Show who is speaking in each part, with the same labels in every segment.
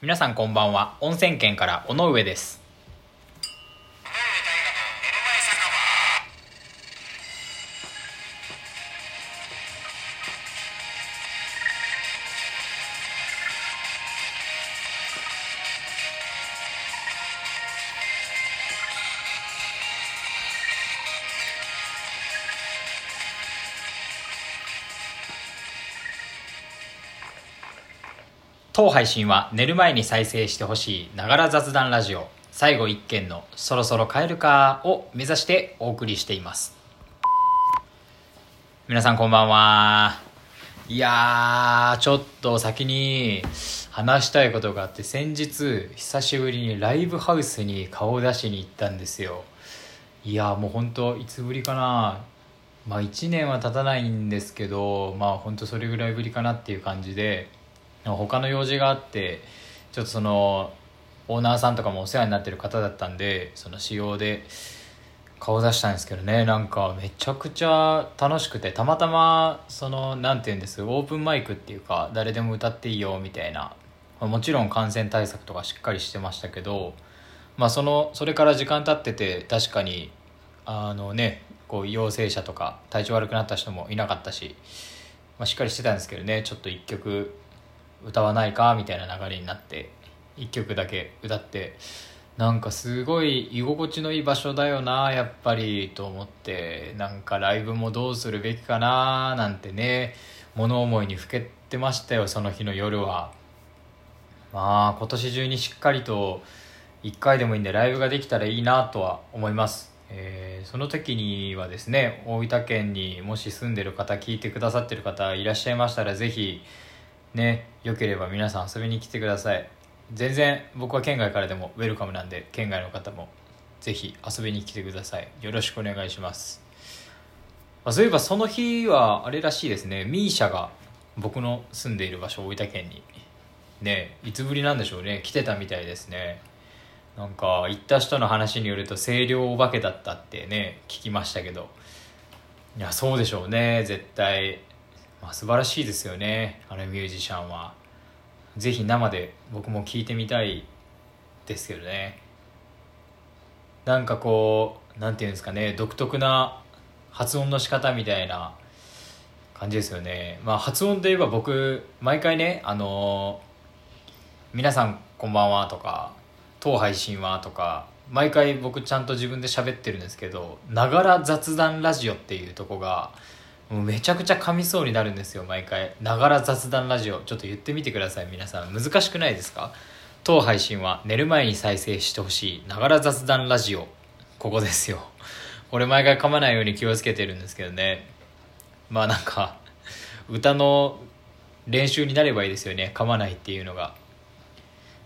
Speaker 1: 皆さんこんばんは。温泉県から尾上です。当配信は寝る前に再生してほしいながら雑談ラジオ。最後一件のそろそろ帰るかを目指してお送りしています。皆さんこんばんは。いやーちょっと先に話したいことがあって先日久しぶりにライブハウスに顔を出しに行ったんですよ。いやもう本当いつぶりかな。まあ1年は経たないんですけどまあ本当それぐらいぶりかなっていう感じで。他の用事があってちょっとそのオーナーさんとかもお世話になってる方だったんでその仕様で顔出したんですけどねなんかめちゃくちゃ楽しくてたまたまその何て言うんですオープンマイクっていうか誰でも歌っていいよみたいなもちろん感染対策とかしっかりしてましたけどまあそのそれから時間経ってて確かにあのねこう陽性者とか体調悪くなった人もいなかったし、まあ、しっかりしてたんですけどねちょっと一曲歌わないかみたいな流れになって1曲だけ歌ってなんかすごい居心地のいい場所だよなやっぱりと思ってなんかライブもどうするべきかななんてね物思いにふけてましたよその日の夜は。まあ今年中にしっかりと1回でもいいんでライブができたらいいなとは思います。えー、その時にはですね大分県にもし住んでる方聞いてくださってる方いらっしゃいましたらぜひねよければ皆さん遊びに来てください。全然僕は県外からでもウェルカムなんで県外の方もぜひ遊びに来てください。よろしくお願いします。あそういえばその日はあれらしいですね。misia が僕の住んでいる場所大分県に。ねいつぶりなんでしょうね。来てたみたいですね。なんか行った人の話によると清涼お化けだったってね聞きましたけど。いやそうでしょうね。絶対。まあ、素晴らしいですよねあのミュージシャンは。ぜひ生で僕も聴いてみたいですけどね。なんかこうなんていうんですかね独特な発音の仕方みたいな感じですよね。まあ発音といえば僕毎回ねあのー、皆さんこんばんは」とか「当配信は」とか毎回僕ちゃんと自分で喋ってるんですけど「ながら雑談ラジオ」っていうとこがもうめちゃくちゃ噛みそうになるんですよ毎回。ながら雑談ラジオ。ちょっと言ってみてください皆さん。難しくないですか？当配信は寝る前に再生してほしいながら雑談ラジオ。ここですよ。これ毎回噛まないように気をつけてるんですけどね。まあなんか歌の練習になればいいですよね噛まないっていうのが。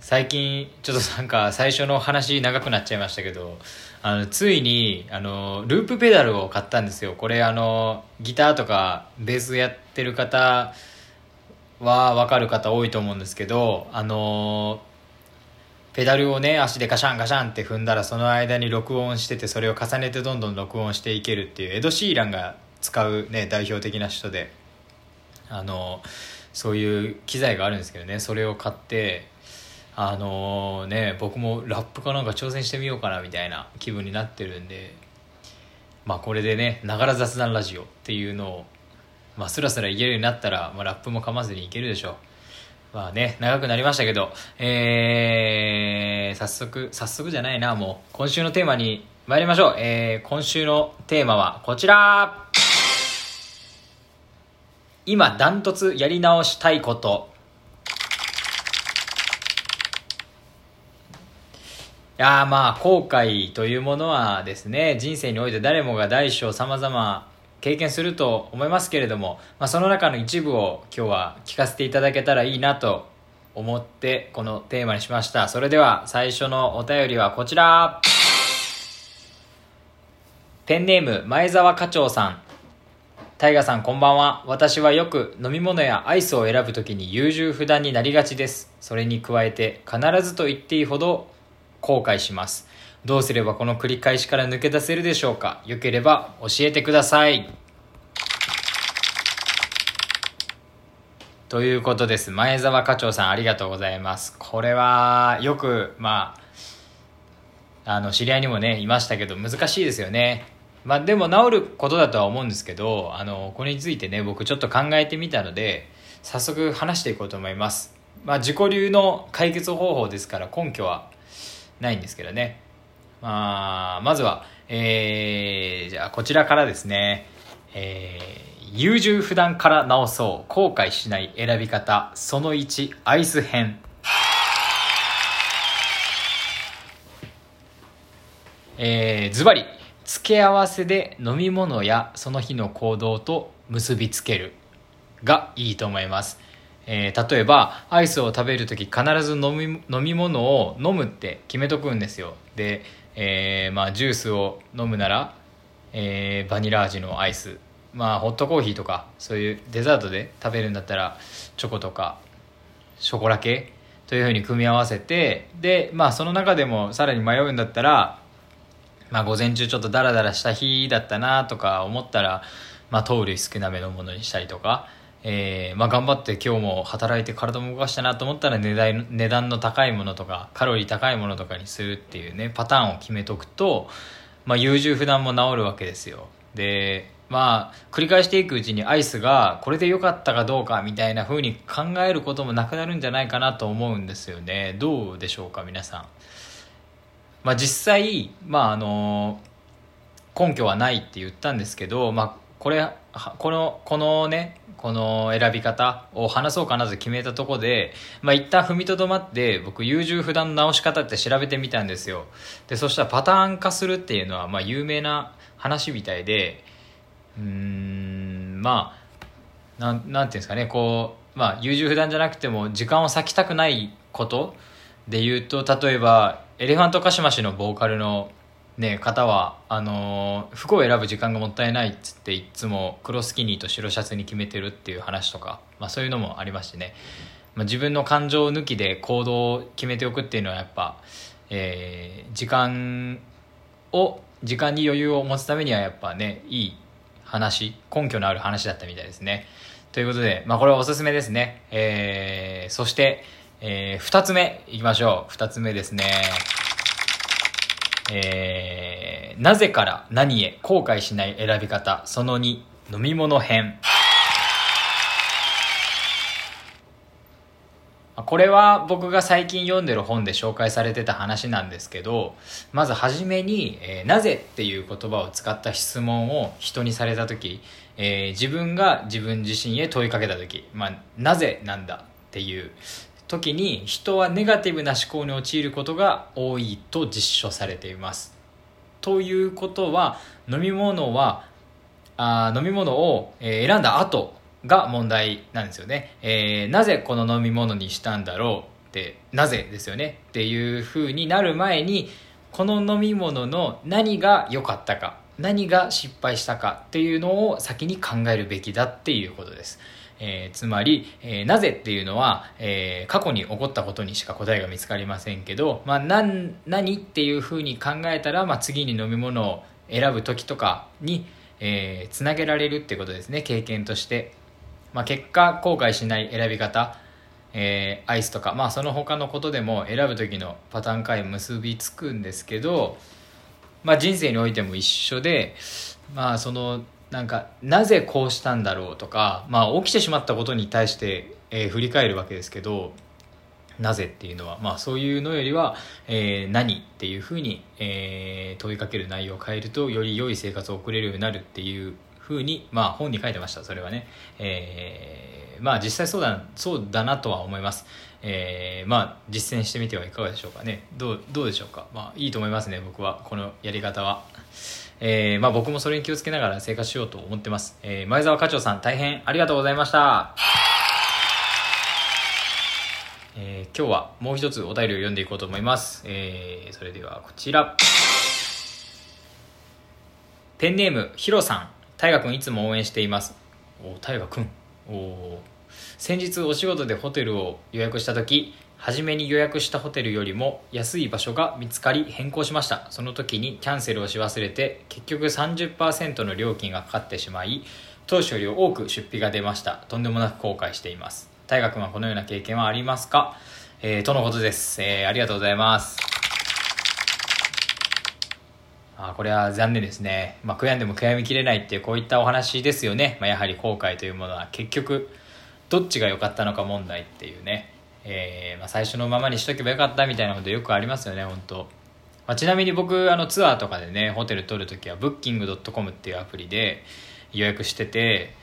Speaker 1: 最近ちょっとなんか最初の話長くなっちゃいましたけどあのついにあのループペダルを買ったんですよ。これあのギターとかベースやってる方は分かる方多いと思うんですけどあのペダルをね足でガシャンガシャンって踏んだらその間に録音しててそれを重ねてどんどん録音していけるっていうエド・シーランが使うね代表的な人であのそういう機材があるんですけどねそれを買ってあのー、ね僕もラップかなんか挑戦してみようかなみたいな気分になってるんでまあこれでねながら雑談ラジオっていうのをまあスラスラいけるようになったら、まあ、ラップも噛まずにいけるでしょう。まあね長くなりましたけどえー、早速早速じゃないなもう今週のテーマに参りましょう。えー、今週のテーマはこちら。今ダントツやり直したいこと。やまあ後悔というものはですね人生において誰もが大小さまざま経験すると思いますけれども、まあ、その中の一部を今日は聞かせていただけたらいいなと思ってこのテーマにしました。それでは最初のお便りはこちら。ペンネーム前澤課長さん。タイガさんこんばんは。私はよく飲み物やアイスを選ぶときに優柔不断になりがちです。それに加えて必ずと言っていいほど後悔します。どうすればこの繰り返しから抜け出せるでしょうか？よければ教えてください。ということです。前澤課長さんありがとうございます。これは、よく、まあ、あの、知り合いにもね、いましたけど、難しいですよね。まあ、でも治ることだとは思うんですけど、あの、これについてね、僕ちょっと考えてみたので、早速話していこうと思います。まあ、自己流の解決方法ですから、根拠はないんですけどね。まあ、まずは、えー、じゃあこちらからですね、えー、優柔不断から直そう後悔しない選び方その1アイス編。えー、ズバリ付け合わせで飲み物やその日の行動と結びつけるがいいと思います、えー例えばアイスを食べる時必ず飲み飲み物を飲むって決めとくんですよ。で、えーまあ、ジュースを飲むなら、えーバニラ味のアイス。まあホットコーヒーとかそういうデザートで食べるんだったらチョコとかショコラ系というふうに組み合わせてでまあその中でもさらに迷うんだったらまあ午前中ちょっとダラダラした日だったなとか思ったら、まあ、糖類少なめのものにしたりとか、えーまあ、頑張って今日も働いて体も動かしたなと思ったら値段値段の高いものとかカロリー高いものとかにするっていうねパターンを決めとくと、まあ、優柔不断も治るわけですよ。でまあ繰り返していくうちにアイスがこれで良かったかどうかみたいな風に考えることもなくなるんじゃないかなと思うんですよね。どうでしょうか皆さん。まあ、実際、まあ、あの根拠はないって言ったんですけど、まあ、これこのこのねこの選び方を話そうかなと決めたとこで、まあ、一旦踏みとどまって僕優柔不断の直し方って調べてみたんですよ。でそしたらパターン化するっていうのはまあ有名な話みたいでうんまあなんなんていうんですかねこう、まあ、優柔不断じゃなくても時間を割きたくないことで言うと例えばエレファントカシマシのボーカルの、ね、方はあのー服を選ぶ時間がもったいないっつっていつも黒スキニーと白シャツに決めてるっていう話とか、まあ、そういうのもありましてね、まあ、自分の感情抜きで行動を決めておくっていうのはやっぱ、えー時間を時間に余裕を持つためにはやっぱねいい話根拠のある話だったみたいですね。ということで、まあ、これはおすすめですね、えーそして、えー二つ目いきましょう。二つ目ですね。えーなぜから何へ後悔しない選び方その2飲み物編これは僕が最近読んでる本で紹介されてた話なんですけどまず初めに、えーなぜ?」っていう言葉を使った質問を人にされた時、えー自分が自分自身へ問いかけた時、まあ、なぜなんだっていう時に人はネガティブな思考に陥ることが多いと実証されています。ということは飲み物はあ飲み物を、選んだ後が問題なんですよね、えーなぜこの飲み物にしたんだろうってなぜですよね？っていう風になる前にこの飲み物の何が良かったか何が失敗したかっていうのを先に考えるべきだっていうことです。えーつまり、えーなぜっていうのは、えー過去に起こったことにしか答えが見つかりませんけど、まあ、な何っていうふうに考えたら、まあ、次に飲み物を選ぶ時とかに、えーつなげられるってことですね経験として、まあ、結果後悔しない選び方えーアイスとか、まあ、その他のことでも選ぶ時のパターン化へ結びつくんですけど、まあ、人生においても一緒で、まあ、そのなんかなぜこうしたんだろうとか、まあ、起きてしまったことに対して、えー振り返るわけですけどなぜっていうのは、まあ、そういうのよりは、えー何っていうふうに、えー問いかける内容を変えるとより良い生活を送れるようになるっていうふうに、まあ、本に書いてましたそれはね、えーまあ実際そうだそうだなとは思います、えーまあ実践してみてはいかがでしょうかね。どうどうでしょうか、まあ、いいと思いますね僕は。このやり方は。えーまあ、僕もそれに気をつけながら生活しようと思ってます、えー前澤課長さん大変ありがとうございました。えー今日はもう一つお便りを読んでいこうと思います、えーそれではこちら。ペンネームヒロさん。大河君いつも応援しています。お大河君。お先日お仕事でホテルを予約した時初めに予約したホテルよりも安い場所が見つかり変更しましたその時にキャンセルをし忘れて結局30%の料金がかかってしまい当初より多く出費が出ましたとんでもなく後悔しています大河君はこのような経験はありますか？えー、とのことです。えー、ありがとうございます。あこれは残念ですね。まあ、悔やんでも悔やみきれないっていうこういったお話ですよね。まあ、やはり後悔というものは結局、どっちが良かったのか問題っていうね。えー、まあ、最初のままにしとけばよかったみたいなことよくありますよね、本当。まあ、ちなみに僕、あのツアーとかでね、ホテル取るときは Booking.com っていうアプリで予約してて、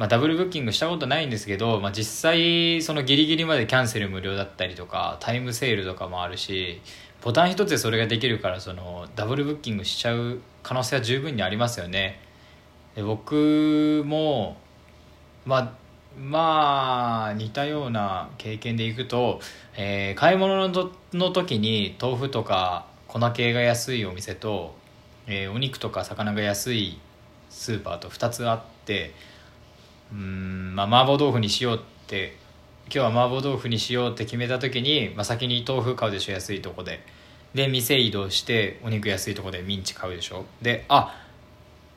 Speaker 1: まあ、ダブルブッキングしたことないんですけど、まあ、実際そのギリギリまでキャンセル無料だったりとかタイムセールとかもあるしボタン一つでそれができるからそのダブルブッキングしちゃう可能性は十分にありますよね。で僕もまあまあ似たような経験でいくと、えー、買い物のの時に豆腐とか粉系が安いお店と、えー、お肉とか魚が安いスーパーと2つあってうんまあ麻婆豆腐にしようって今日は麻婆豆腐にしようって決めた時に、まあ、先に豆腐買うでしょ安いとこで。で店移動してお肉安いとこでミンチ買うでしょ。であ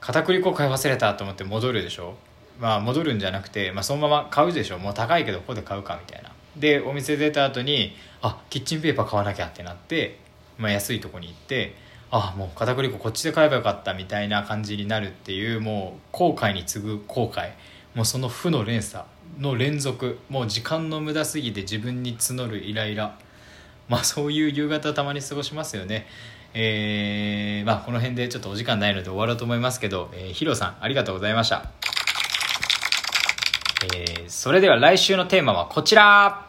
Speaker 1: 片栗粉買い忘れたと思って戻るでしょ。まあ戻るんじゃなくて、まあ、そのまま買うでしょ。もう高いけどここで買うかみたいな。でお店出た後にあキッチンペーパー買わなきゃってなって、まあ、安いとこに行ってあもう片栗粉こっちで買えばよかったみたいな感じになるっていうもう後悔に次ぐ後悔。もうその負の連鎖の連続。もう時間の無駄すぎて自分に募るイライラ。まあそういう夕方たまに過ごしますよね。えー、まあこの辺でちょっとお時間ないので終わろうと思いますけど、えー、ヒロさんありがとうございました。えー、それでは来週のテーマはこちら。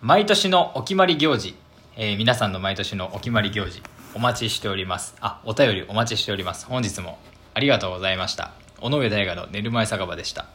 Speaker 1: 毎年のお決まり行事、えー、皆さんの毎年のお決まり行事お待ちしております。あお便りお待ちしております。本日もありがとうございました。尾上大河の寝る前酒場でした。